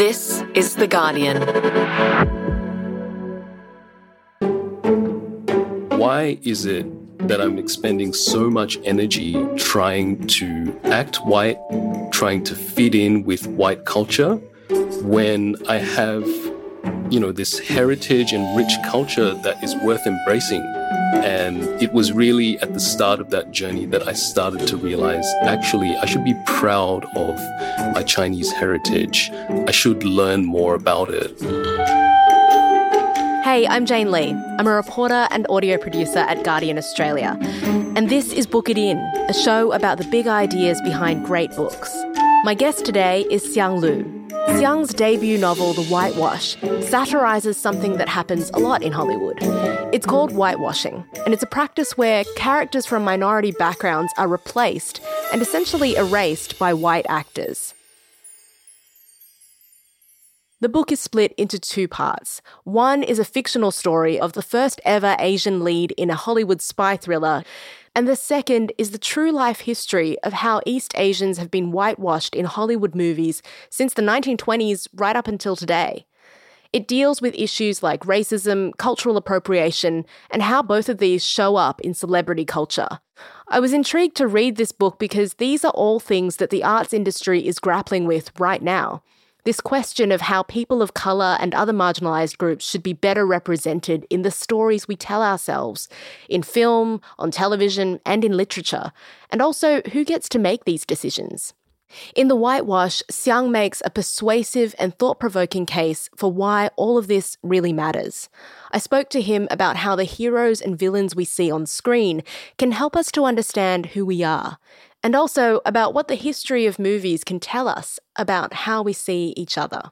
This is The Guardian. Why is it that I'm expending so much energy trying to act white, trying to fit in with white culture, when I have, you know, this heritage and rich culture that is worth embracing? And it was really at the start of that journey that I started to realize actually, I should be proud of my Chinese heritage. I should learn more about it. Hey, I'm Jane Lee. I'm a reporter and audio producer at Guardian Australia. And this is Book It In, a show about the big ideas behind great books. My guest today is Siang Lu. Siang's debut novel, The Whitewash, satirises something that happens a lot in Hollywood. It's called whitewashing, and it's a practice where characters from minority backgrounds are replaced and essentially erased by white actors. The book is split into two parts. One is a fictional story of the first ever Asian lead in a Hollywood spy thriller, and the second is the true life history of how East Asians have been whitewashed in Hollywood movies since the 1920s right up until today. It deals with issues like racism, cultural appropriation, and how both of these show up in celebrity culture. I was intrigued to read this book because these are all things that the arts industry is grappling with right now. This question of how people of colour and other marginalised groups should be better represented in the stories we tell ourselves, in film, on television, and in literature, and also who gets to make these decisions. In The Whitewash, Siang makes a persuasive and thought provoking case for why all of this really matters. I spoke to him about how the heroes and villains we see on screen can help us to understand who we are, and also about what the history of movies can tell us about how we see each other.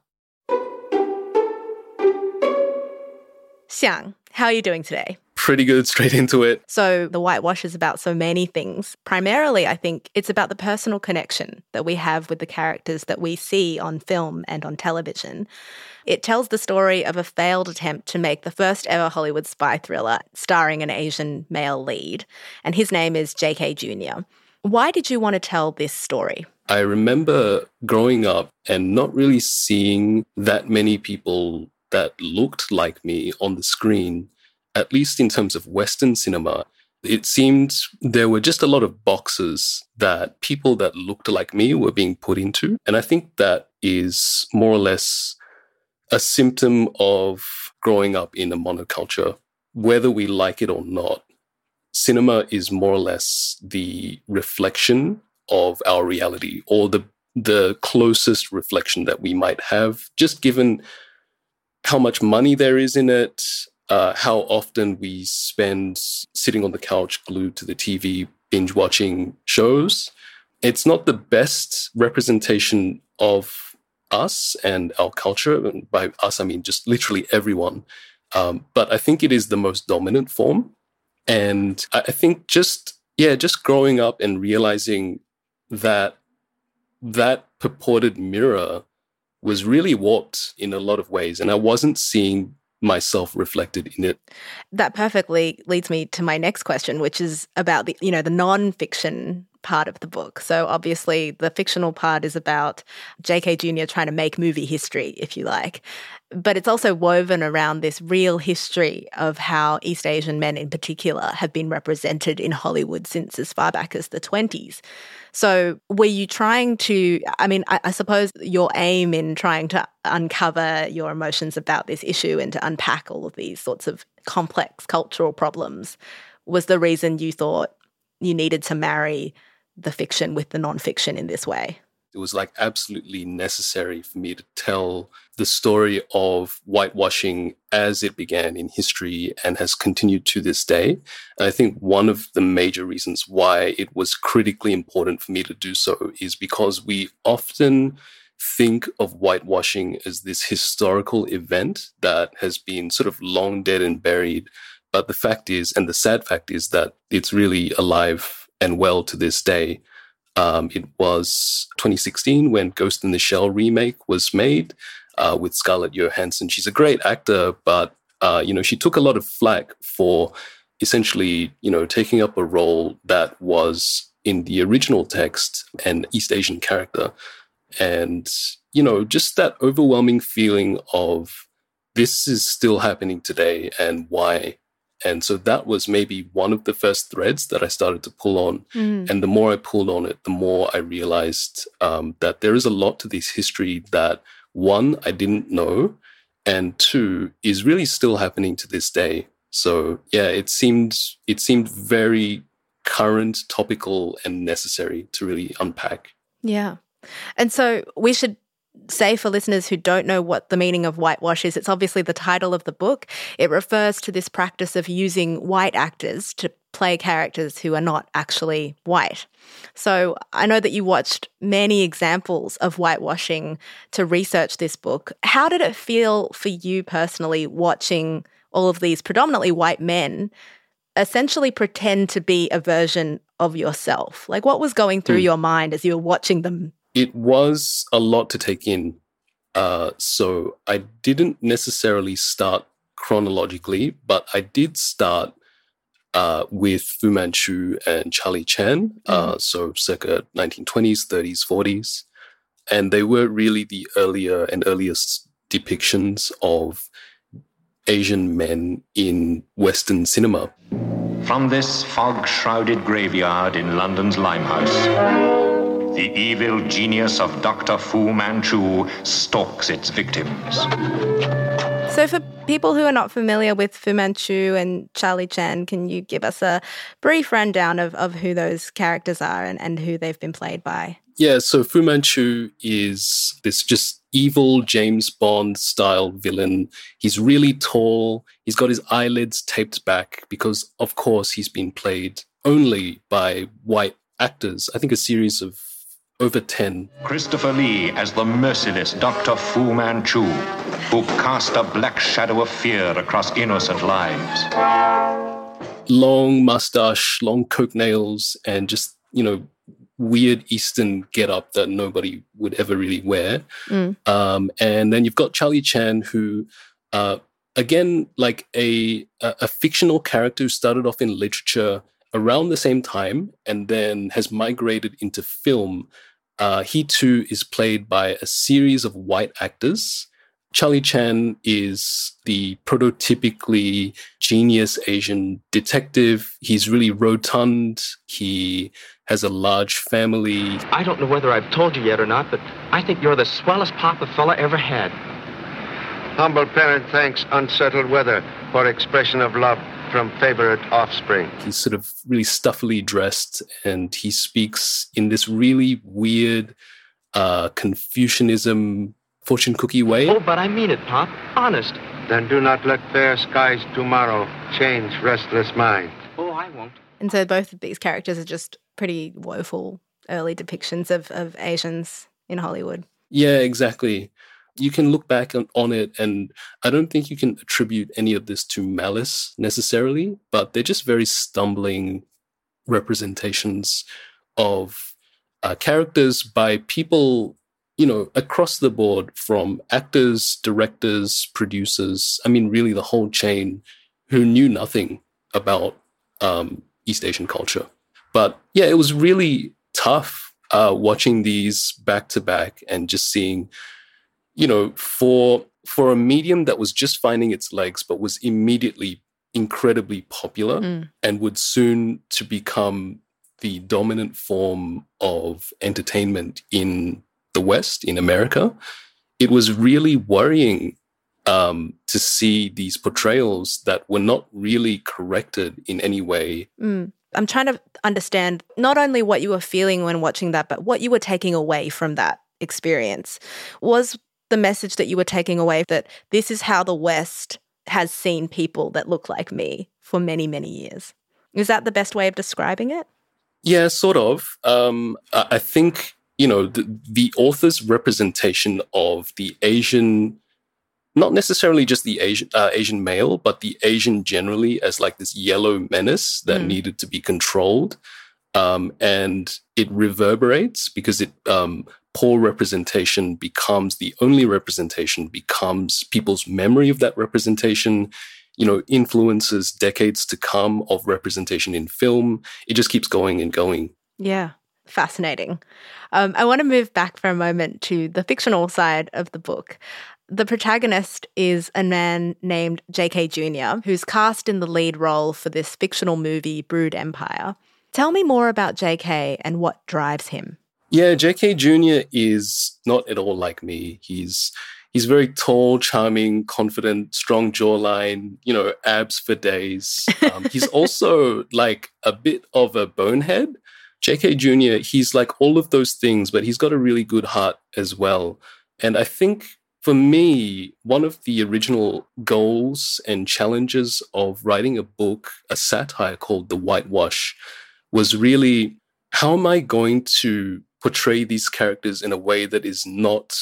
Siang, how are you doing today? Pretty good, straight into it. So, The Whitewash is about so many things. Primarily, I think it's about the personal connection that we have with the characters that we see on film and on television. It tells the story of a failed attempt to make the first ever Hollywood spy thriller starring an Asian male lead, and his name is JK Jr. Why did you want to tell this story? I remember growing up and not really seeing that many people that looked like me on the screen, at least in terms of Western cinema. It seemed there were just a lot of boxes that people that looked like me were being put into. And I think that is more or less a symptom of growing up in a monoculture, whether we like it or not cinema is more or less the reflection of our reality or the the closest reflection that we might have just given how much money there is in it uh, how often we spend sitting on the couch glued to the tv binge watching shows. It's not the best representation of us and our culture and by us i mean just literally everyone. Um, but i think it is the most dominant form and I think just, yeah, just growing up and realizing that that purported mirror was really warped in a lot of ways. And I wasn't seeing myself reflected in it. That perfectly leads me to my next question, which is about the, you know, the non-fiction part of the book. So obviously the fictional part is about JK Jr. trying to make movie history, if you like. But it's also woven around this real history of how East Asian men in particular have been represented in Hollywood since as far back as the 20s. So, were you trying to? I mean, I, I, suppose your aim in trying to uncover your emotions about this issue and to unpack all of these sorts of complex cultural problems was the reason you thought you needed to marry the fiction with the nonfiction in this way. It was like absolutely necessary for me to tell the story of whitewashing as it began in history and has continued to this day. And I think one of the major reasons why it was critically important for me to do so is because we often think of whitewashing as this historical event that has been sort of long dead and buried. But the fact is, and the sad fact is that it's really alive and well to this day. Um, it was 2016 when Ghost in the Shell remake was made uh, with Scarlett Johansson. She's a great actor, but uh, you know she took a lot of flack for essentially you know taking up a role that was in the original text an East Asian character, and you know just that overwhelming feeling of this is still happening today and why and so that was maybe one of the first threads that I started to pull on. Mm. And the more I pulled on it, the more I realized um, that there is a lot to this history that one, I didn't know, and two, is really still happening to this day. So yeah, it seemed it seemed very current, topical, and necessary to really unpack. Yeah. And so we should say for listeners who don't know what the meaning of whitewash is, it's obviously the title of the book. It refers to this practice of using white actors to play characters who are not actually white. So I know that you watched many examples of whitewashing to research this book. How did it feel for you personally watching all of these predominantly white men essentially pretend to be a version of yourself? Like what was going through mm. your mind as you were watching them it was a lot to take in. Uh, so I didn't necessarily start chronologically, but I did start uh, with Fu Manchu and Charlie Chan, uh, mm. so circa 1920s, 30s, 40s. And they were really the earlier and earliest depictions of Asian men in Western cinema. From this fog shrouded graveyard in London's Limehouse the evil genius of Dr. Fu Manchu stalks its victims. So, for people who are not familiar with Fu Manchu and Charlie Chan, can you give us a brief rundown of, of who those characters are and, and who they've been played by? Yeah, so Fu Manchu is this just evil James Bond style villain. He's really tall. He's got his eyelids taped back because, of course, he's been played only by white actors. I think a series of over 10. Christopher Lee as the merciless Dr. Fu Manchu, who cast a black shadow of fear across innocent lives. Long mustache, long coke nails, and just, you know, weird Eastern get up that nobody would ever really wear. Mm. Um, and then you've got Charlie Chan, who, uh, again, like a, a, a fictional character who started off in literature around the same time and then has migrated into film uh, he too is played by a series of white actors. Charlie Chan is the prototypically genius Asian detective. He's really rotund. He has a large family. I don't know whether I've told you yet or not, but I think you're the swellest papa fella ever had. Humble parent thanks unsettled weather for expression of love from favorite offspring. He's sort of really stuffily dressed and he speaks in this really weird uh, Confucianism fortune cookie way. Oh, but I mean it, Pop. Honest. Then do not let fair skies tomorrow change restless mind. Oh, I won't. And so both of these characters are just pretty woeful early depictions of, of Asians in Hollywood. Yeah, exactly you can look back on, on, it and I don't think you can attribute any of this to malice necessarily, but they're just very stumbling representations of uh, characters by people, you know, across the board from actors, directors, producers. I mean, really the whole chain who knew nothing about um, East Asian culture. But yeah, it was really tough uh, watching these back to back and just seeing you know, for for a medium that was just finding its legs but was immediately incredibly popular mm. and would soon to become the dominant form of entertainment in the West, in America, it was really worrying um, to see these portrayals that were not really corrected in any way. Mm. I'm trying to understand not only what you were feeling when watching that, but what you were taking away from that experience. Was the message that you were taking away that this is how the West has seen people that look like me for many, many years. Is that the best way of describing it? Yeah, sort of. Um, I think you know, the, the author's representation of the Asian, not necessarily just the Asian uh, Asian male, but the Asian generally as like this yellow menace that Mm. needed to be controlled, um, and it reverberates because it um, poor representation becomes the only representation becomes people's memory of that representation you know influences decades to come of representation in film it just keeps going and going Yeah, fascinating. Um, I want to move back for a moment to the fictional side of the book. The protagonist is a man named J.K. Jr., who's cast in the lead role for this fictional movie, Brood Empire. Tell me more about J.K. and what drives him. Yeah, JK Jr. is not at all like me. He's he's very tall, charming, confident, strong jawline, you know, abs for days. Um, he's also like a bit of a bonehead. JK Jr., he's like all of those things, but he's got a really good heart as well. And I think for me, one of the original goals and challenges of writing a book, a satire called The Whitewash, was really how am I going to portray these characters in a way that is not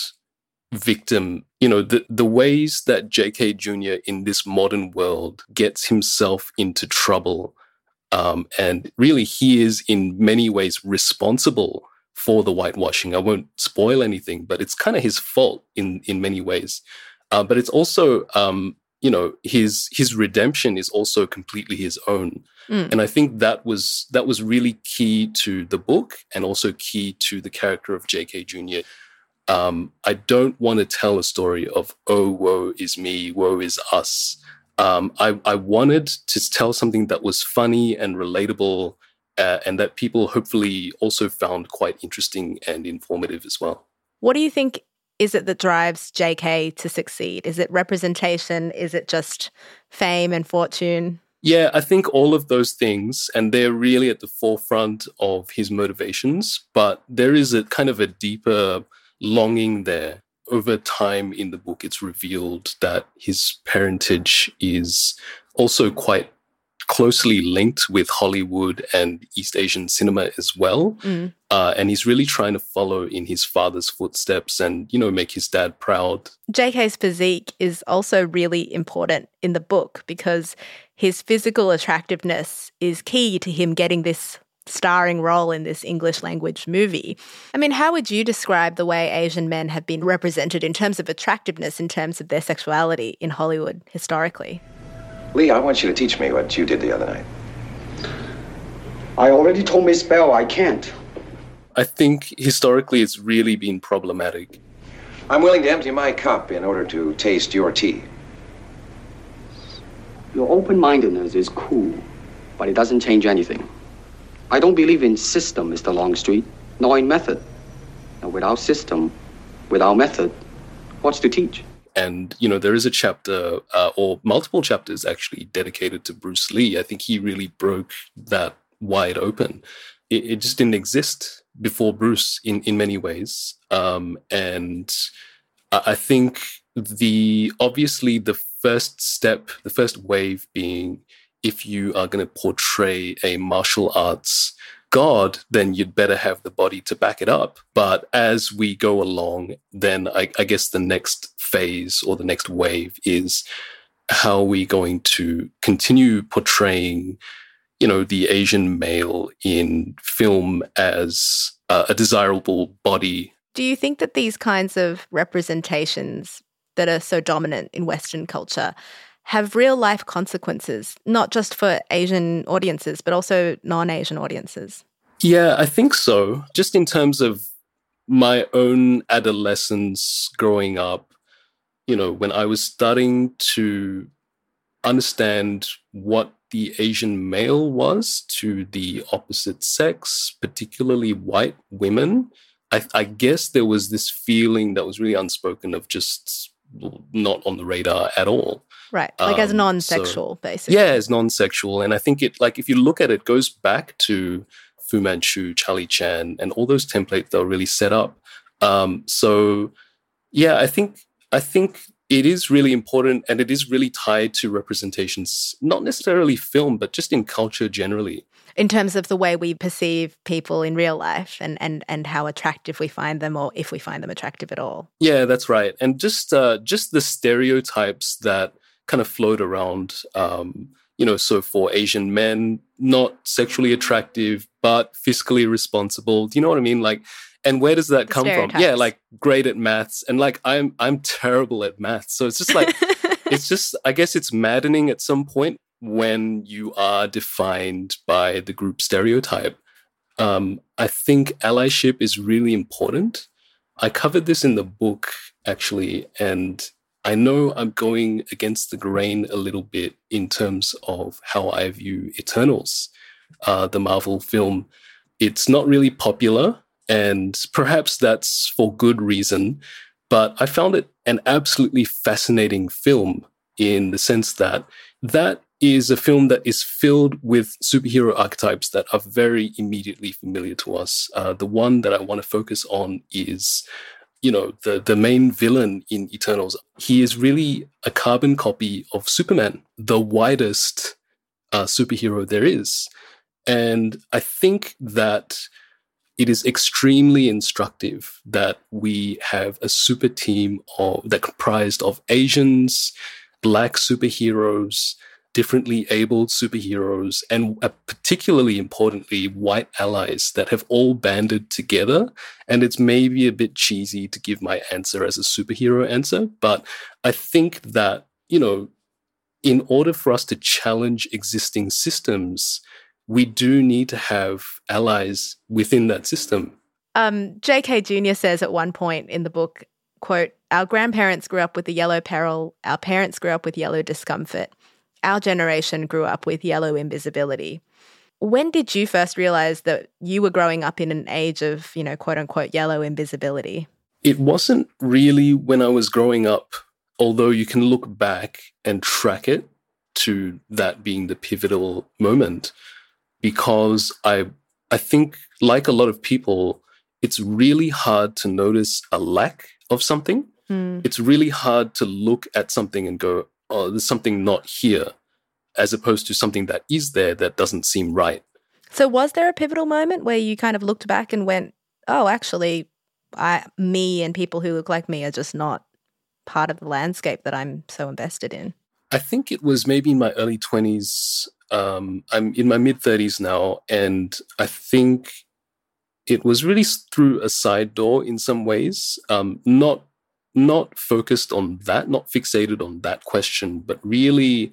victim you know the the ways that JK Jr in this modern world gets himself into trouble um and really he is in many ways responsible for the whitewashing. I won't spoil anything but it's kind of his fault in in many ways. Uh, but it's also um you know his his redemption is also completely his own. Mm. and i think that was that was really key to the book and also key to the character of jk jr um, i don't want to tell a story of oh woe is me woe is us. Um, I, I wanted to tell something that was funny and relatable uh, and that people hopefully also found quite interesting and informative as well. What do you think is it that drives JK to succeed? Is it representation? Is it just fame and fortune? Yeah, I think all of those things, and they're really at the forefront of his motivations, but there is a kind of a deeper longing there. Over time in the book, it's revealed that his parentage is also quite closely linked with Hollywood and East Asian cinema as well. Mm. Uh, and he's really trying to follow in his father's footsteps and, you know, make his dad proud. JK's physique is also really important in the book because his physical attractiveness is key to him getting this starring role in this English language movie. I mean, how would you describe the way Asian men have been represented in terms of attractiveness, in terms of their sexuality in Hollywood historically? Lee, I want you to teach me what you did the other night. I already told Miss Bell I can't. I think historically it's really been problematic. I'm willing to empty my cup in order to taste your tea. Your open mindedness is cool, but it doesn't change anything. I don't believe in system, Mr. Longstreet, nor in method. And without system, without method, what's to teach? And, you know, there is a chapter uh, or multiple chapters actually dedicated to Bruce Lee. I think he really broke that wide open. It, it just didn't exist before Bruce in, in many ways. Um, and I, I think the obviously the first step, the first wave being if you are going to portray a martial arts god, then you'd better have the body to back it up. But as we go along, then I, I guess the next phase or the next wave is how are we going to continue portraying, you know, the Asian male in film as uh, a desirable body. Do you think that these kinds of representations that are so dominant in Western culture have real life consequences, not just for Asian audiences, but also non Asian audiences? Yeah, I think so. Just in terms of my own adolescence growing up, you know, when I was starting to understand what the Asian male was to the opposite sex, particularly white women, I, I guess there was this feeling that was really unspoken of just not on the radar at all. Right. Like as Um, non sexual, so- basically. Yeah, as non-sexual, and I think it like if you look at it, goes back to Fu Manchu, Charlie Chan, and all those templates that were really set up. Um, so, yeah, I think I think it is really important, and it is really tied to representations, not necessarily film, but just in culture generally. In terms of the way we perceive people in real life and and and how attractive we find them or if we find them attractive at all. Yeah that's right. And just uh just the stereotypes that kind of float around um you know so for asian men not sexually attractive but fiscally responsible. Do you know what i mean? Like and where does that The come from? Yeah like great at maths. And like i'm i'm terrible at maths. So it's just like it's just i guess it's maddening at some point when you are defined by the group stereotype. Um, i think allyship is really important. I covered this in the book actually and i know i'm going against the grain a little bit in terms of how i view eternals uh, the marvel film. It's not really popular and perhaps that's for good reason but i found it an absolutely fascinating film in the sense that that is a film that is filled with superhero archetypes that are very immediately familiar to us. Uh, the one that I want to focus on is, you know, the the main villain in Eternals. He is really a carbon copy of Superman, the widest uh, superhero there is, and I think that it is extremely instructive that we have a super team of that comprised of Asians, black superheroes, differently abled superheroes, and uh, particularly importantly, white allies that have all banded together. And it's maybe a bit cheesy to give my answer as a superhero answer, but I think that, you know, in order for us to challenge existing systems, we do need to have allies within that system. Um, J.K. Jr. says at one point in the book, quote, Our grandparents grew up with the yellow peril, our parents grew up with yellow discomfort. Our generation grew up with yellow invisibility. When did you first realize that you were growing up in an age of, you know, quote unquote, yellow invisibility? It wasn't really when I was growing up, although you can look back and track it to that being the pivotal moment, because I, I think, like a lot of people, it's really hard to notice a lack of something. Hmm. It's really hard to look at something and go, oh, there's something not here, as opposed to something that is there that doesn't seem right. So, was there a pivotal moment where you kind of looked back and went, "Oh, actually, I, me, and people who look like me are just not part of the landscape that I'm so invested in"? I think it was maybe in my early 20s. Um, I'm in my mid 30s now, and I think it was really through a side door in some ways. Um, not not focused on that, not fixated on that question, but really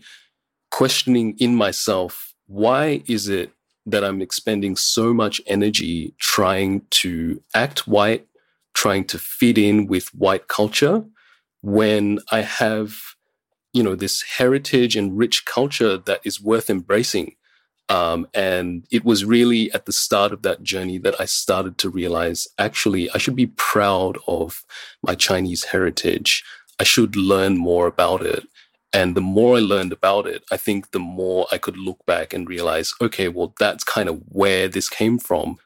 questioning in myself why is it that I'm expending so much energy trying to act white, trying to fit in with white culture, when I have you know this heritage and rich culture that is worth embracing um, and it was really at the start of that journey that i started to realize actually i should be proud of my chinese heritage. I should learn more about it. And the more i learned about it i think the more i could look back and realize okay well that's kind of where this came from.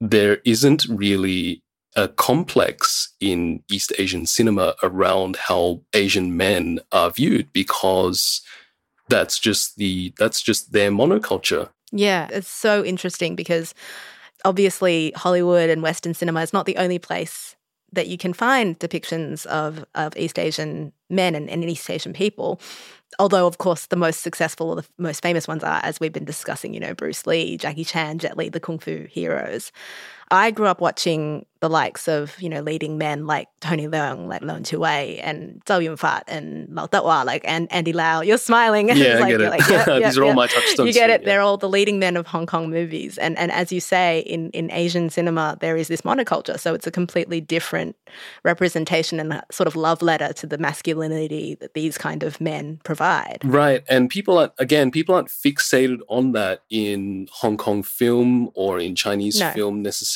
There isn't really a complex in East Asian cinema around how Asian men are viewed because that's just the that's just their monoculture. Yeah, it's so interesting because obviously Hollywood and Western cinema is not the only place that you can find depictions of, of East Asian men and, and East Asian people. Although, of course, the most successful or the most famous ones are, as we've been discussing, you know, Bruce Lee, Jackie Chan, Jet Li, the Kung Fu heroes. I grew up watching the likes of, you know, leading men like Tony Leung, like Lon Wei, and Chow Yun-fat, and Mao Dehua, like and Andy Lau. You're smiling. Yeah, I like, get it. like, yep, yep, These are all my touchstones You get it. yeah. They're all the leading men of Hong Kong movies. And and as you say, in, in Asian cinema, there is this monoculture. So it's a completely different representation and a sort of love letter to the masculinity that these kind of men provide. Right. And people aren't again, people aren't fixated on that in Hong Kong film or in Chinese No. film necessarily.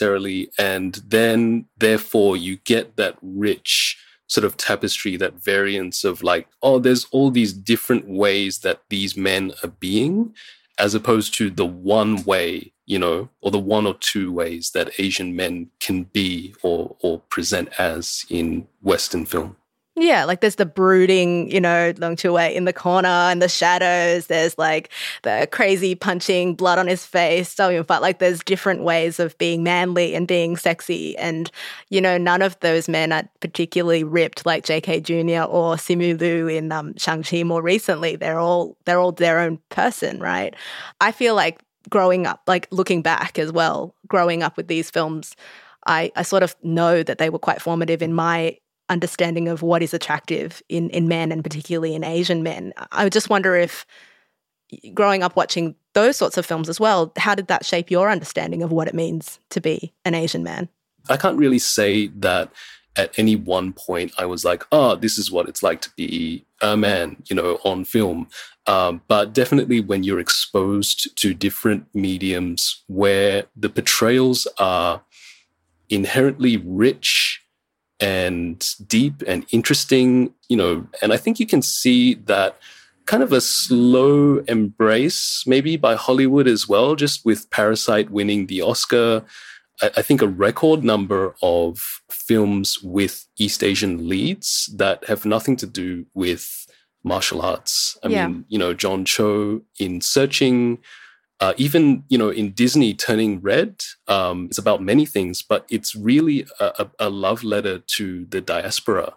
And then therefore you get that rich sort of tapestry, that variance of like, oh, there's all these different ways that these men are being, as opposed to the one way, you know, or the one or two ways that Asian men can be or or present as in Western film. Yeah, like there's the brooding, you know, Leung Chiu-wai in the corner and the shadows. There's like the crazy punching, blood on his face, but like there's different ways of being manly and being sexy. And, you know, none of those men are particularly ripped like JK Jr. or Simu Liu in um, Shang-Chi more recently. They're all they're all their own person, right? I feel like growing up, like looking back as well, growing up with these films, I, I sort of know that they were quite formative in my understanding of what is attractive in in men and particularly in Asian men. I just wonder if growing up watching those sorts of films as well, how did that shape your understanding of what it means to be an Asian man? I can't really say that at any one point I was like, oh, this is what it's like to be a man, you know, on film. Um, but definitely when you're exposed to different mediums where the portrayals are inherently rich and deep and interesting, you know, and I think you can see that kind of a slow embrace, maybe by Hollywood as well, just with Parasite winning the Oscar. I, think a record number of films with East Asian leads that have nothing to do with martial arts. I yeah. mean, you know, John Cho in Searching, uh, even you know in disney turning red um, it's about many things but it's really a, a, love letter to the diaspora.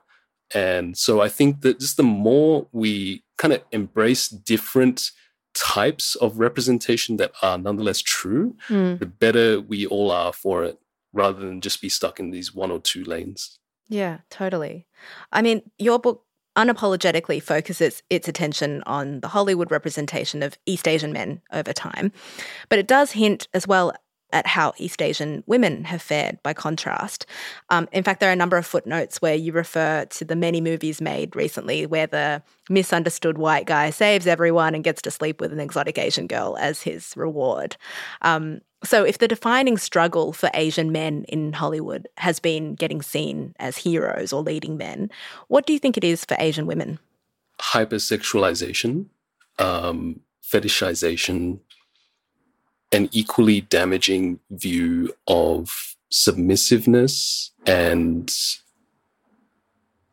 And so i think that just the more we kind of embrace different types of representation that are nonetheless true mm. the better we all are for it rather than just be stuck in these one or two lanes. Yeah totally. I mean your book unapologetically focuses its attention on the Hollywood representation of East Asian men over time. But it does hint as well at how East Asian women have fared by contrast. Um, in fact, there are a number of footnotes where you refer to the many movies made recently where the misunderstood white guy saves everyone and gets to sleep with an exotic Asian girl as his reward. Um, so, if the defining struggle for Asian men in Hollywood has been getting seen as heroes or leading men, what do you think it is for Asian women? Hypersexualization, um, fetishization, an equally damaging view of submissiveness. And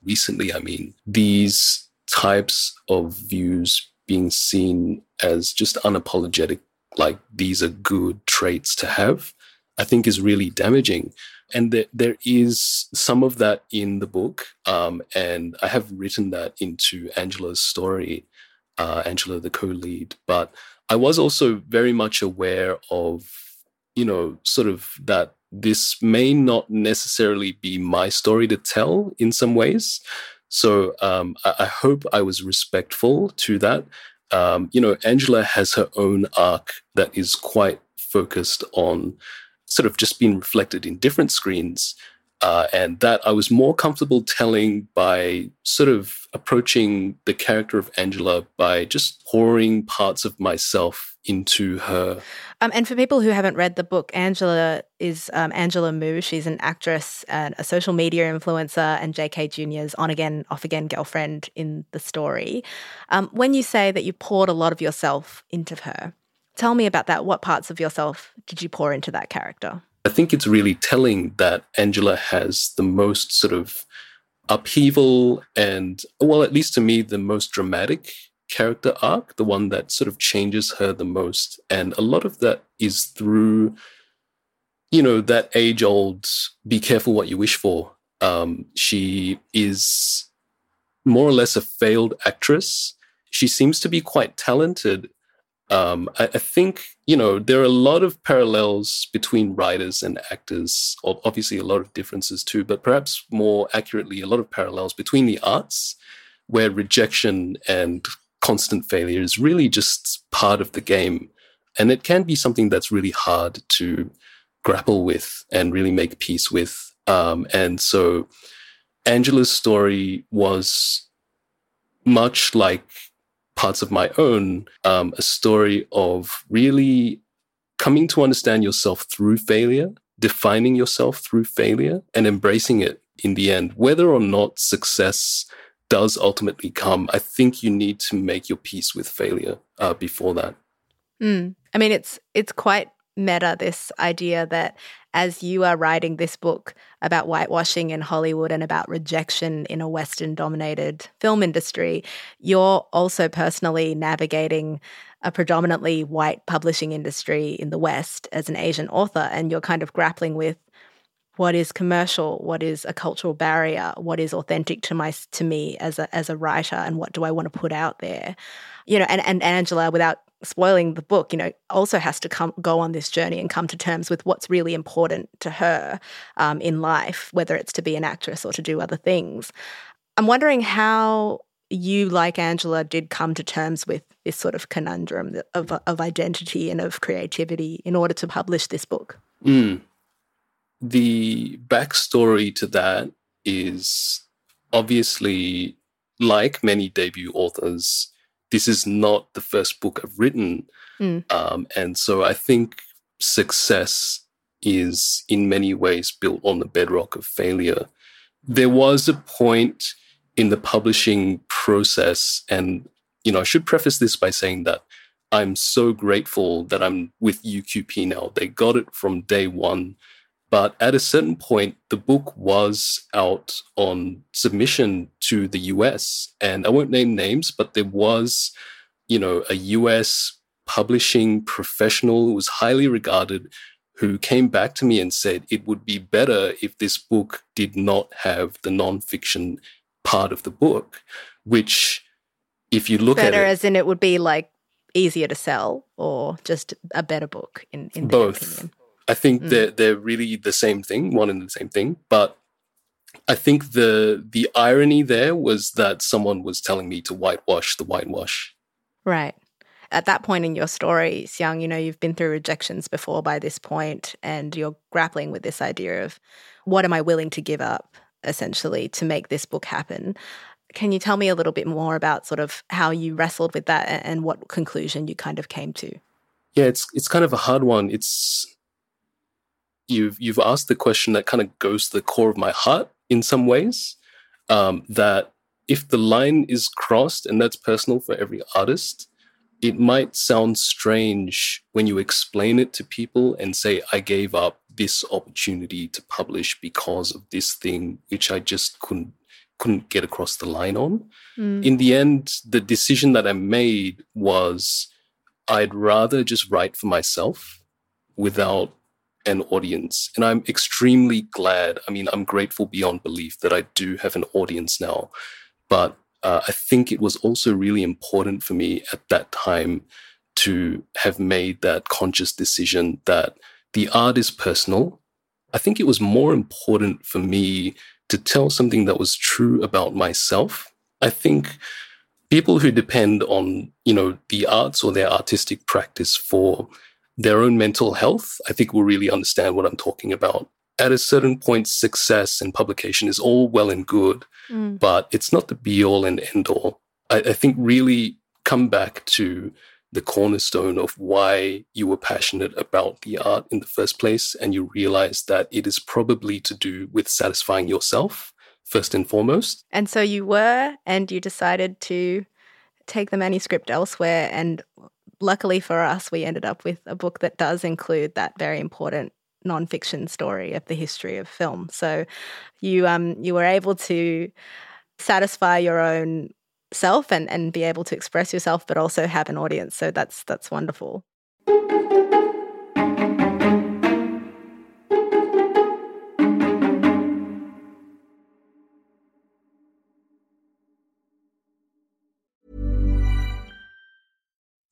recently, I mean, these types of views being seen as just unapologetic like these are good traits to have, I think is really damaging. And there, there is some of that in the book. Um, and I have written that into Angela's story, uh, Angela, the co lead. But I was also very much aware of, you know, sort of that this may not necessarily be my story to tell in some ways. So um, I, I hope I was respectful to that um, you know, Angela has her own arc that is quite focused on sort of just being reflected in different screens. Uh, and that I was more comfortable telling by sort of approaching the character of Angela by just pouring parts of myself into her. Um, and for people who haven't read the book, Angela is um, Angela Mu. She's an actress and a social media influencer, and JK Jr.'s on again, off again girlfriend in the story. Um, when you say that you poured a lot of yourself into her, tell me about that. What parts of yourself did you pour into that character? I think it's really telling that Angela has the most sort of upheaval and, well, at least to me, the most dramatic character arc, the one that sort of changes her the most. And a lot of that is through, you know, that age old be careful what you wish for. Um, she is more or less a failed actress. She seems to be quite talented um, I, I, think you know there are a lot of parallels between writers and actors. Obviously, a lot of differences too, but perhaps more accurately, a lot of parallels between the arts, where rejection and constant failure is really just part of the game, and it can be something that's really hard to grapple with and really make peace with. Um, and so, Angela's story was much like parts of my own, um, a story of really coming to understand yourself through failure, defining yourself through failure, and embracing it in the end. Whether or not success does ultimately come, I think you need to make your peace with failure uh, before that. Mm. I mean, it's it's quite meta this idea that as you are writing this book about whitewashing in Hollywood and about rejection in a Western dominated film industry, you're also personally navigating a predominantly white publishing industry in the West as an Asian author, and you're kind of grappling with what is commercial, what is a cultural barrier, what is authentic to my to me as a as a writer, and what do I want to put out there, you know. And and Angela, without spoiling the book, you know, also has to come go on this journey and come to terms with what's really important to her um, in life, whether it's to be an actress or to do other things. I'm wondering how you, like Angela, did come to terms with this sort of conundrum of, of identity and of creativity in order to publish this book. Mm. The backstory to that is obviously, like many debut authors, this is not the first book I've written. Mm. Um, and so I think success is in many ways built on the bedrock of failure. There was a point in the publishing process, and you know, I should preface this by saying that I'm so grateful that I'm with UQP now. They got it from day one. But at a certain point, the book was out on submission to the US. And I won't name names, but there was, you know, a US publishing professional who was highly regarded who came back to me and said it would be better if this book did not have the nonfiction part of the book, which, if you look better at it, better as in it would be like easier to sell or just a better book in, in both. I think mm. they're they're really the same thing, one and the same thing. But I think the the irony there was that someone was telling me to whitewash the whitewash. Right. At that point in your story, Siang, you know, you've been through rejections before by this point, and you're grappling with this idea of what am I willing to give up, essentially, to make this book happen. Can you tell me a little bit more about sort of how you wrestled with that and what conclusion you kind of came to? Yeah, it's it's kind of a hard one. It's you've you've asked the question that kind of goes to the core of my heart in some ways. Um, that if the line is crossed, and that's personal for every artist, it might sound strange when you explain it to people and say, "I gave up this opportunity to publish because of this thing, which I just couldn't couldn't get across the line on." Mm. In the end, the decision that I made was I'd rather just write for myself without an audience. And I'm extremely glad. I mean, I'm grateful beyond belief that I do have an audience now. But uh, I think it was also really important for me at that time to have made that conscious decision that the art is personal. I think it was more important for me to tell something that was true about myself. I think people who depend on, you know, the arts or their artistic practice for their own mental health, I think will really understand what I'm talking about. At a certain point, success and publication is all well and good, mm. but it's not the be all and end all. I, I think really come back to the cornerstone of why you were passionate about the art in the first place, and you realize that it is probably to do with satisfying yourself first and foremost. And so you were, and you decided to take the manuscript elsewhere. And luckily for us, we ended up with a book that does include that very important nonfiction story of the history of film. So you um you were able to satisfy your own self and, and be able to express yourself, but also have an audience. So that's that's wonderful.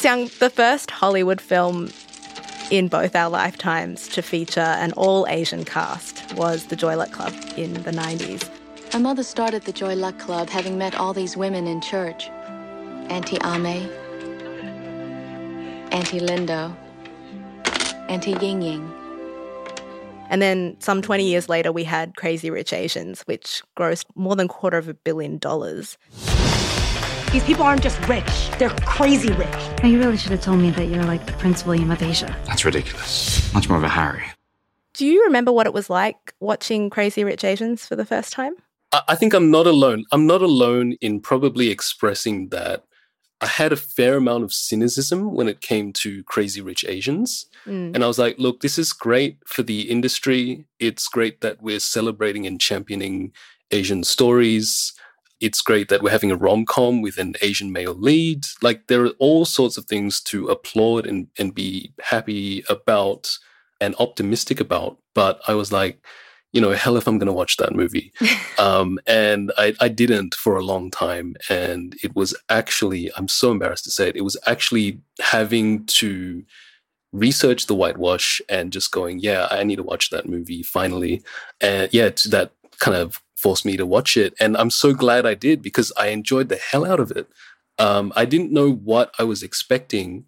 The first Hollywood film in both our lifetimes to feature an all Asian cast was The Joy Luck Club in the 90s. My mother started the Joy Luck Club having met all these women in church Auntie An-mei, Auntie Lindo, Auntie Ying Ying. And then some 20 years later, we had Crazy Rich Asians, which grossed more than a quarter of a billion dollars. These people aren't just rich, they're crazy rich. Now, you really should have told me that you're like the Prince William of Asia. That's ridiculous. Much more of a Harry. Do you remember what it was like watching Crazy Rich Asians for the first time? I think I'm not alone. I'm not alone in probably expressing that I had a fair amount of cynicism when it came to Crazy Rich Asians. Mm. And I was like, look, this is great for the industry. It's great that we're celebrating and championing Asian stories. It's great that we're having a rom com with an Asian male lead. Like, there are all sorts of things to applaud and, and be happy about and optimistic about. But I was like, you know, hell if I'm going to watch that movie. um, and I, I didn't for a long time. And it was actually, I'm so embarrassed to say it, it was actually having to research the whitewash and just going, yeah, I need to watch that movie finally. And yeah, that kind of forced me to watch it. And I'm so glad I did because I enjoyed the hell out of it. Um, I didn't know what I was expecting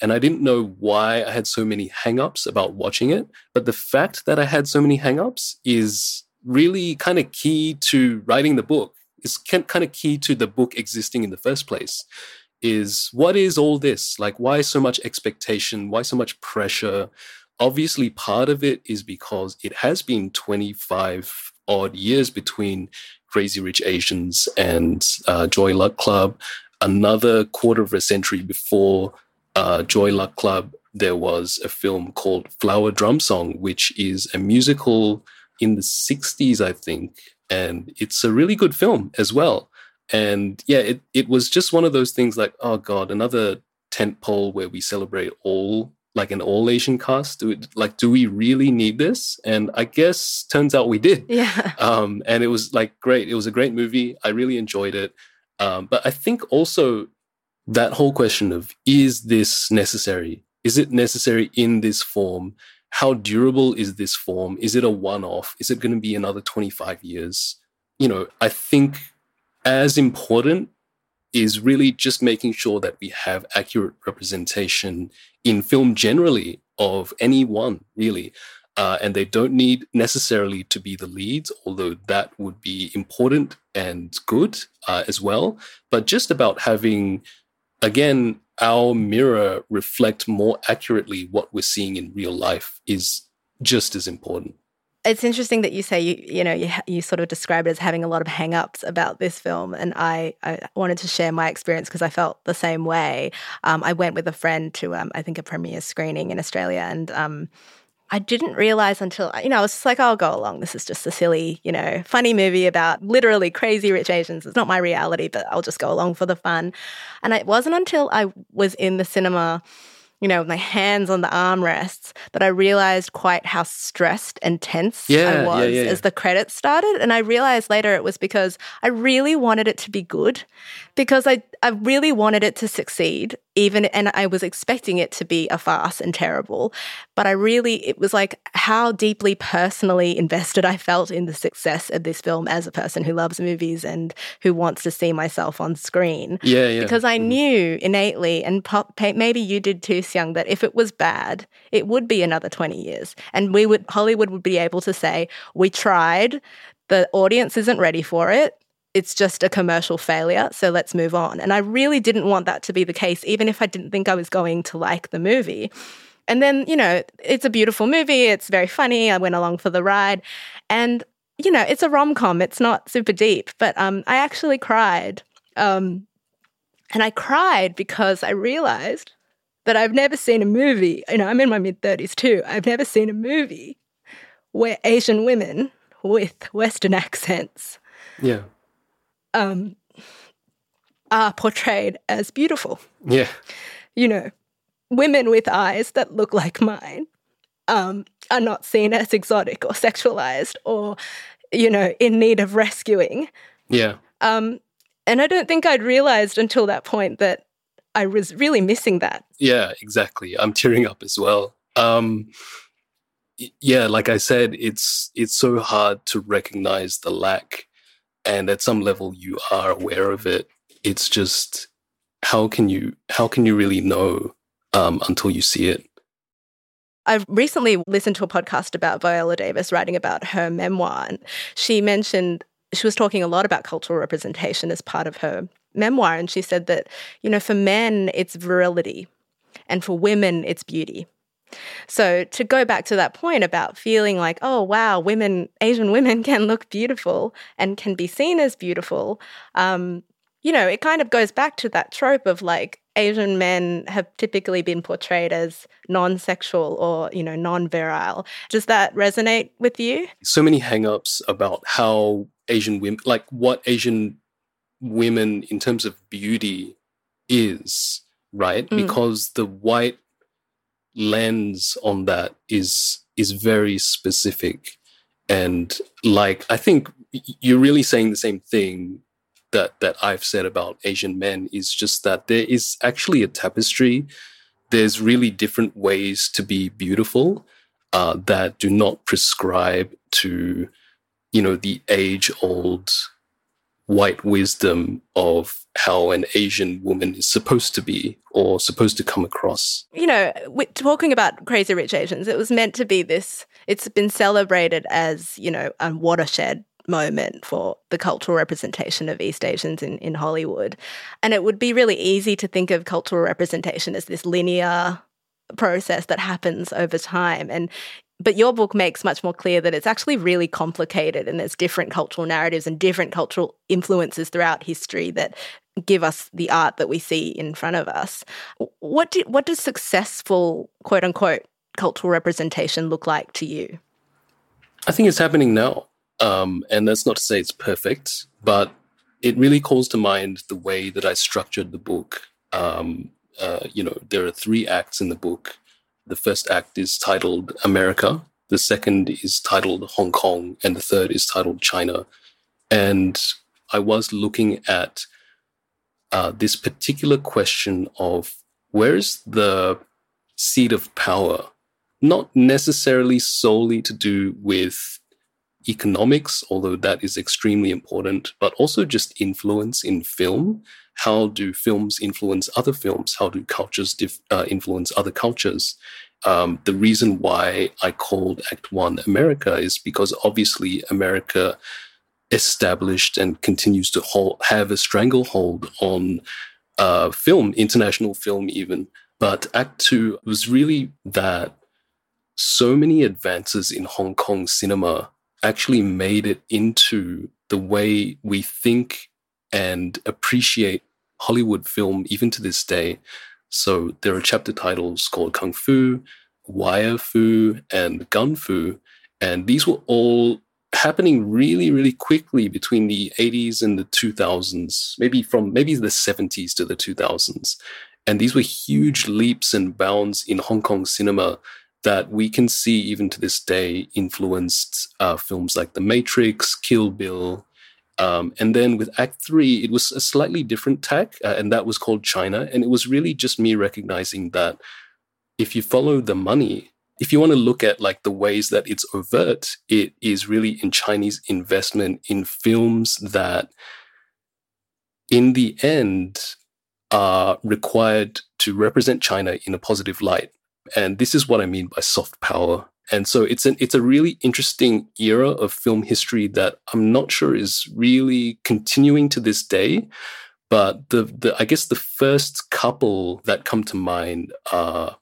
and I didn't know why I had so many hangups about watching it. But the fact that I had so many hangups is really kind of key to writing the book. It's kind of key to the book existing in the first place. Is what is all this? Like, why so much expectation? Why so much pressure? Obviously, part of it is because it has been 25 odd years between Crazy Rich Asians and uh, Joy Luck Club. Another quarter of a century before uh, Joy Luck Club, there was a film called Flower Drum Song, which is a musical in the 60s, I think. And it's a really good film as well. And yeah, it, it was just one of those things like, oh God, another tent pole where we celebrate all like an all Asian cast. Do it, like, do we really need this? And I guess turns out we did. Yeah. Um, and it was like great. It was a great movie. I really enjoyed it. Um, but I think also that whole question of is this necessary? Is it necessary in this form? How durable is this form? Is it a one off? Is it going to be another 25 years? You know, I think as important is really just making sure that we have accurate representation in film generally of anyone, really. Uh, and they don't need necessarily to be the leads, although that would be important and good uh, as well. But just about having again, our mirror reflect more accurately what we're seeing in real life is just as important. It's interesting that you say you you know you you sort of describe it as having a lot of hang-ups about this film, and I I wanted to share my experience because I felt the same way. Um, I went with a friend to um, I think a premiere screening in Australia, and um, I didn't realize until, you know, I was just like, I'll go along. This is just a silly, you know, funny movie about literally crazy rich Asians. It's not my reality, but I'll just go along for the fun. And it wasn't until I was in the cinema you know, my hands on the armrests, that I realized quite how stressed and tense yeah, I was yeah, yeah, as the credits started. And I realized later it was because I really wanted it to be good, because I, I really wanted it to succeed, even, and I was expecting it to be a farce and terrible. But I really, it was like how deeply personally invested I felt in the success of this film as a person who loves movies and who wants to see myself on screen. Yeah, yeah. Because I mm-hmm. knew innately, and maybe you did too, Young that if it was bad, it would be another 20 years. And we would Hollywood would be able to say, we tried, the audience isn't ready for it. It's just a commercial failure, so let's move on. And I really didn't want that to be the case, even if I didn't think I was going to like the movie. And then, you know, it's a beautiful movie. It's very funny. I went along for the ride. And, you know, it's a rom com. It's not super deep, but um, I actually cried. Um, and I cried because I realized that I've never seen a movie, you know, I'm in my mid 30s too. I've never seen a movie where Asian women with Western accents Yeah. Um, are portrayed as beautiful. Yeah. You know, women with eyes that look like mine um, are not seen as exotic or sexualized or, you know, in need of rescuing. Yeah. Um, and I don't think I'd realized until that point that I was really missing that. Yeah, exactly. I'm tearing up as well. Um, yeah, like I said, it's it's so hard to recognize the lack, and at some level, you are aware of it. It's just how can you how can you really know um, until you see it? I've recently listened to a podcast about Viola Davis writing about her memoir. And she mentioned she was talking a lot about cultural representation as part of her memoir. And she said that, you know, for men, it's virility, and for women, it's beauty. So to go back to that point about feeling like, oh, wow, women, Asian women can look beautiful and can be seen as beautiful, um, you know, it kind of goes back to that trope of like Asian men have typically been portrayed as non-sexual or, you know, non-virile. Does that resonate with you? so many hang-ups about how Asian women, like what Asian women in terms of beauty is, right? Mm. Because the white lens on that is is very specific, and like I think you're really saying the same thing that that I've said about Asian men is just that there is actually a tapestry. There's really different ways to be beautiful uh, that do not prescribe to, you know, the age old white wisdom of how an Asian woman is supposed to be or supposed to come across. you know, we're talking about Crazy Rich Asians, it was meant to be this, it's been celebrated as, you know, a watershed moment for the cultural representation of East Asians in, in Hollywood. And it would be really easy to think of cultural representation as this linear process that happens over time. And but your book makes much more clear that it's actually really complicated and there's different cultural narratives and different cultural influences throughout history that give us the art that we see in front of us. What do, what does successful quote unquote cultural representation look like to you? I think it's happening now. Um, and that's not to say it's perfect, but it really calls to mind the way that I structured the book. Um, uh, you know, there are three acts in the book. The first act is titled America, the second is titled Hong Kong, and the third is titled China. And I was looking at uh, this particular question of where's the seat of power, not necessarily solely to do with economics, although that is extremely important, but also just influence in film. How do films influence other films? How do cultures dif- uh, influence other cultures? Um, the reason why I called Act One America is because obviously America established and continues to hold, have a stranglehold on uh, film, international film, even. But Act Two was really that so many advances in Hong Kong cinema actually made it into the way we think and appreciate Hollywood film even to this day. So there are chapter titles called Kung Fu, Wire Fu, and Gun Fu. And these were all happening really, really quickly between the 80s and the 2000s, maybe from maybe the 70s to the 2000s. And these were huge leaps and bounds in Hong Kong cinema that we can see even to this day influenced uh, films like The Matrix, Kill Bill. Um, and then with Act Three, it was a slightly different tack, uh, and that was called China. And it was really just me recognizing that if you follow the money, if you want to look at like the ways that it's overt, it is really in Chinese investment in films that, in the end, are required to represent China in a positive light. And this is what I mean by soft power. And so it's an it's a really interesting era of film history that I'm not sure is really continuing to this day. But the the I guess the first couple that come to mind are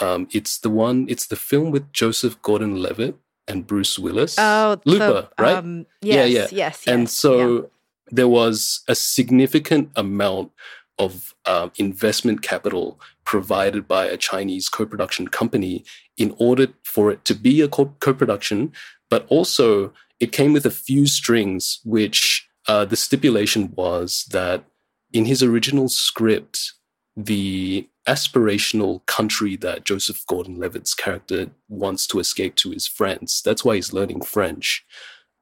um, it's the one it's the film with Joseph Gordon-Levitt and Bruce Willis. Oh, Looper, the, right? Um, yes, yes, And yes, so there was a significant amount of um, investment capital provided by a Chinese co production company in order for it to be a co production, but also it came with a few strings, which uh, the stipulation was that in his original script, the aspirational country that Joseph Gordon Levitt's character wants to escape to is France. That's why he's learning French.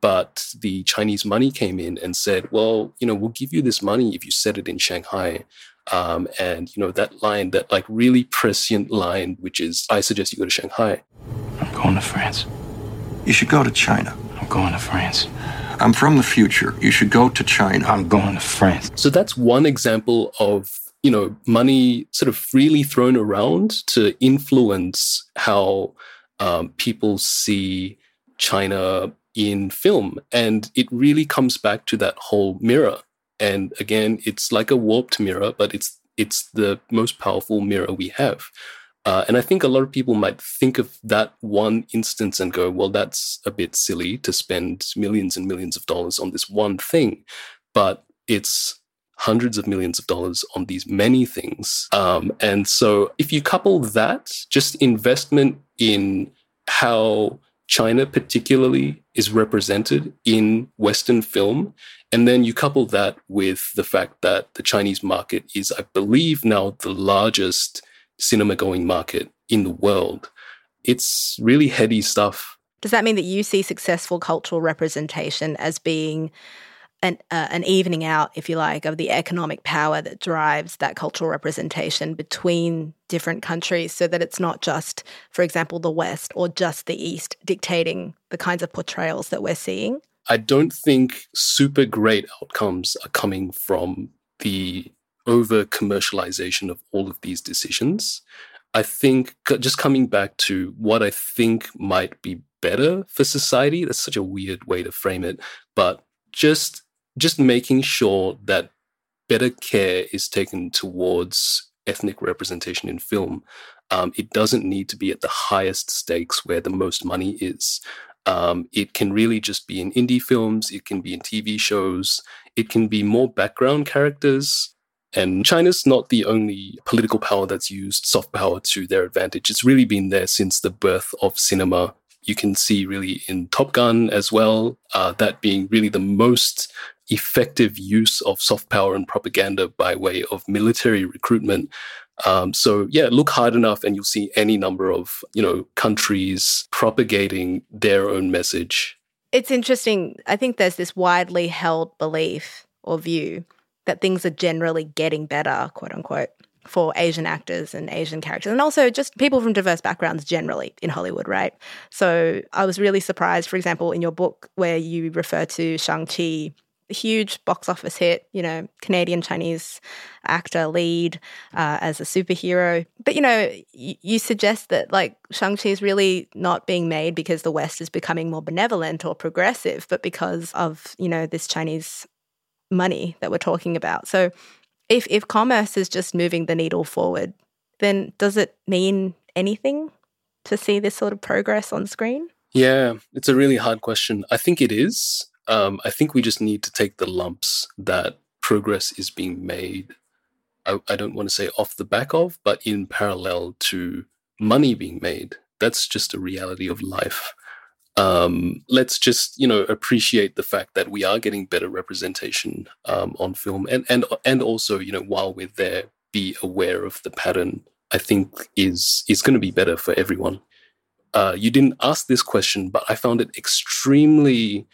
But the Chinese money came in and said, well, you know, we'll give you this money if you set it in Shanghai. Um, and, you know, that line, that like really prescient line, which is, I suggest you go to Shanghai. I'm going to France. You should go to China. I'm going to France. I'm from the future. You should go to China. I'm going to France. So that's one example of you know, money sort of freely thrown around to influence how um, people see China in film. And it really comes back to that whole mirror. And again, it's like a warped mirror, but it's it's the most powerful mirror we have. Uh, and I think a lot of people might think of that one instance and go, well, that's a bit silly to spend millions and millions of dollars on this one thing. But it's hundreds of millions of dollars on these many things. Um, and so if you couple that, just investment in how China particularly is represented in Western film. And then you couple that with the fact that the Chinese market is, I believe, now the largest cinema going market in the world. It's really heady stuff. Does that mean that you see successful cultural representation as being an, uh, an evening out, if you like, of the economic power that drives that cultural representation between different countries so that it's not just, for example, the West or just the East dictating the kinds of portrayals that we're seeing? I don't think super great outcomes are coming from the over commercialization of all of these decisions. I think just coming back to what I think might be better for society, that's such a weird way to frame it, but just just making sure that better care is taken towards ethnic representation in film. Um, it doesn't need to be at the highest stakes where the most money is. Um, it can really just be in indie films, it can be in TV shows, it can be more background characters. And China's not the only political power that's used soft power to their advantage. It's really been there since the birth of cinema. You can see really in Top Gun as well, uh, that being really the most effective use of soft power and propaganda by way of military recruitment. Um, so yeah, look hard enough, and you'll see any number of you know countries propagating their own message. It's interesting. I think there's this widely held belief or view that things are generally getting better, quote unquote, for Asian actors and Asian characters, and also just people from diverse backgrounds generally in Hollywood, right? So I was really surprised, for example, in your book where you refer to Shang-Chi huge box office hit, you know, Canadian Chinese actor lead uh, as a superhero. But, you know, y- you suggest that like Shang-Chi is really not being made because the West is becoming more benevolent or progressive, but because of, you know, this Chinese money that we're talking about. So if, if commerce is just moving the needle forward, then does it mean anything to see this sort of progress on screen? Yeah, it's a really hard question. I think it is um, I think we just need to take the lumps that progress is being made. I, I don't want to say off the back of, but in parallel to money being made. That's just a reality of life. Um, let's just you know appreciate the fact that we are getting better representation um, on film, and and and also you know while we're there, be aware of the pattern. I think is is going to be better for everyone. Uh, you didn't ask this question, but I found it extremely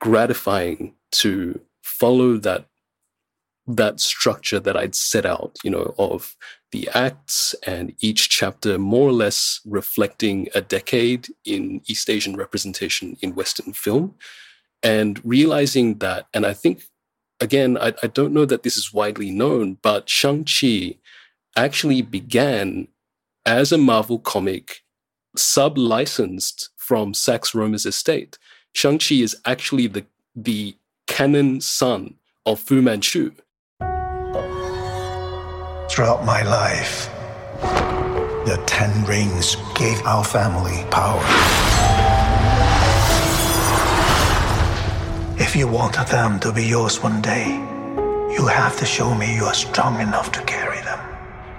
gratifying to follow that that structure that I'd set out, you know, of the acts and each chapter more or less reflecting a decade in East Asian representation in Western film. And realizing that, and I think, again, I, I don't know that this is widely known, but Shang-Chi actually began as a Marvel comic sub licensed from Sax Rohmer's estate. Shang-Chi is actually the, the canon son of Fu Manchu. Throughout my life, the Ten Rings gave our family power. If you want them to be yours one day, you have to show me you are strong enough to carry them.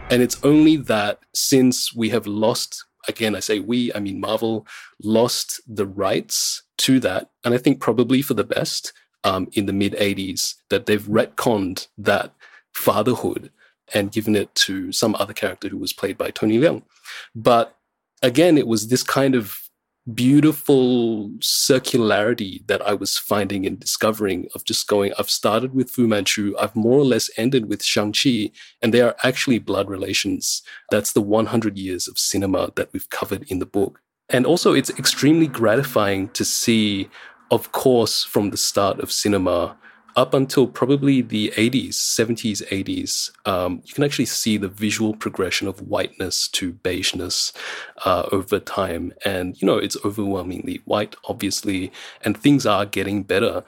And it's only that since we have lost, again, I say we, I mean Marvel, lost the rights to that, and I think probably for the best um, in the mid 80s, that they've retconned that fatherhood and given it to some other character who was played by Tony Leung. But again, it was this kind of beautiful circularity that I was finding and discovering of just going, I've started with Fu Manchu, I've more or less ended with Shang-Chi, and they are actually blood relations. That's the 100 years of cinema that we've covered in the book. And also, it's extremely gratifying to see, of course, from the start of cinema, up until probably the 80s, 70s, 80s, um, you can actually see the visual progression of whiteness to beigeness uh, over time. And, you know, it's overwhelmingly white, obviously, and things are getting better.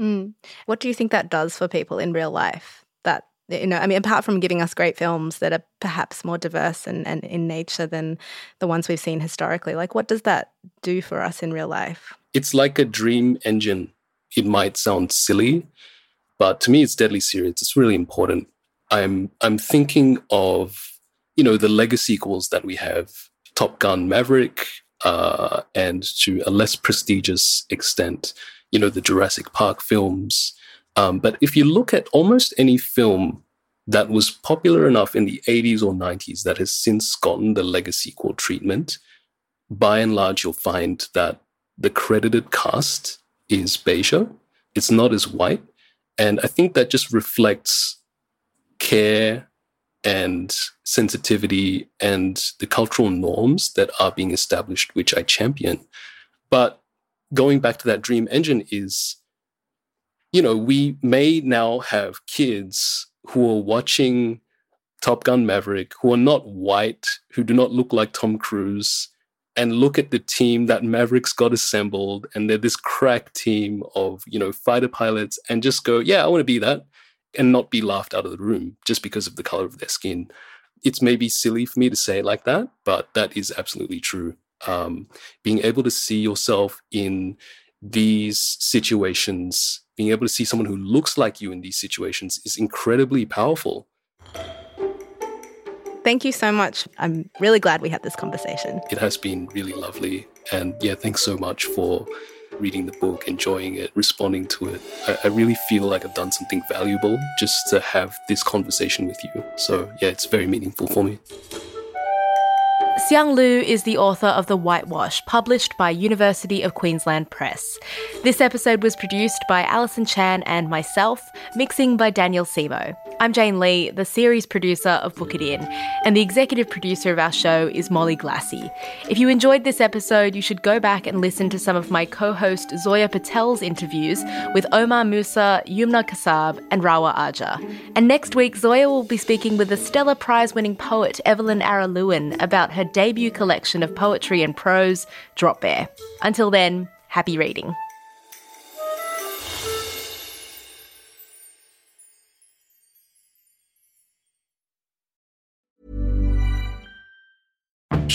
Mm. What do you think that does for people in real life? That, you know, I mean, apart from giving us great films that are perhaps more diverse and, and in nature than the ones we've seen historically, like what does that do for us in real life? It's like a dream engine it might sound silly, but to me, it's deadly serious. It's really important. I'm I'm thinking of you know the Lego sequels that we have, Top Gun Maverick, uh, and to a less prestigious extent, you know the Jurassic Park films. Um, but if you look at almost any film that was popular enough in the 80s or 90s that has since gotten the Lego sequel treatment, by and large, you'll find that the credited cast is beige. It's not as white. And I think that just reflects care and sensitivity and the cultural norms that are being established, which I champion. But going back to that dream engine is, you know, we may now have kids who are watching Top Gun Maverick who are not white, who do not look like Tom Cruise, and look at the team that Mavericks got assembled, and they're this crack team of you know fighter pilots, and just go, yeah, I want to be that, and not be laughed out of the room just because of the color of their skin. It's maybe silly for me to say it like that, but that is absolutely true. Um, being able to see yourself in these situations, being able to see someone who looks like you in these situations is incredibly powerful. Thank you so much. I'm really glad we had this conversation. It has been really lovely. And yeah, thanks so much for reading the book, enjoying it, responding to it. I, I, really feel like I've done something valuable just to have this conversation with you. So yeah, it's very meaningful for me. Siang Lu is the author of The Whitewash, published by University of Queensland Press. This episode was produced by Alison Chan and myself, mixing by Daniel Simo. I'm Jane Lee, the series producer of Book It In, and the executive producer of our show is Molly Glassy. If you enjoyed this episode, you should go back and listen to some of my co host Zoya Patel's interviews with Omar Musa, Yumna Kassab, and Rawah Arja. And next week, Zoya will be speaking with the Stella Prize winning poet Evelyn Araluen about her debut collection of poetry and prose, Drop Bear. Until then, happy reading.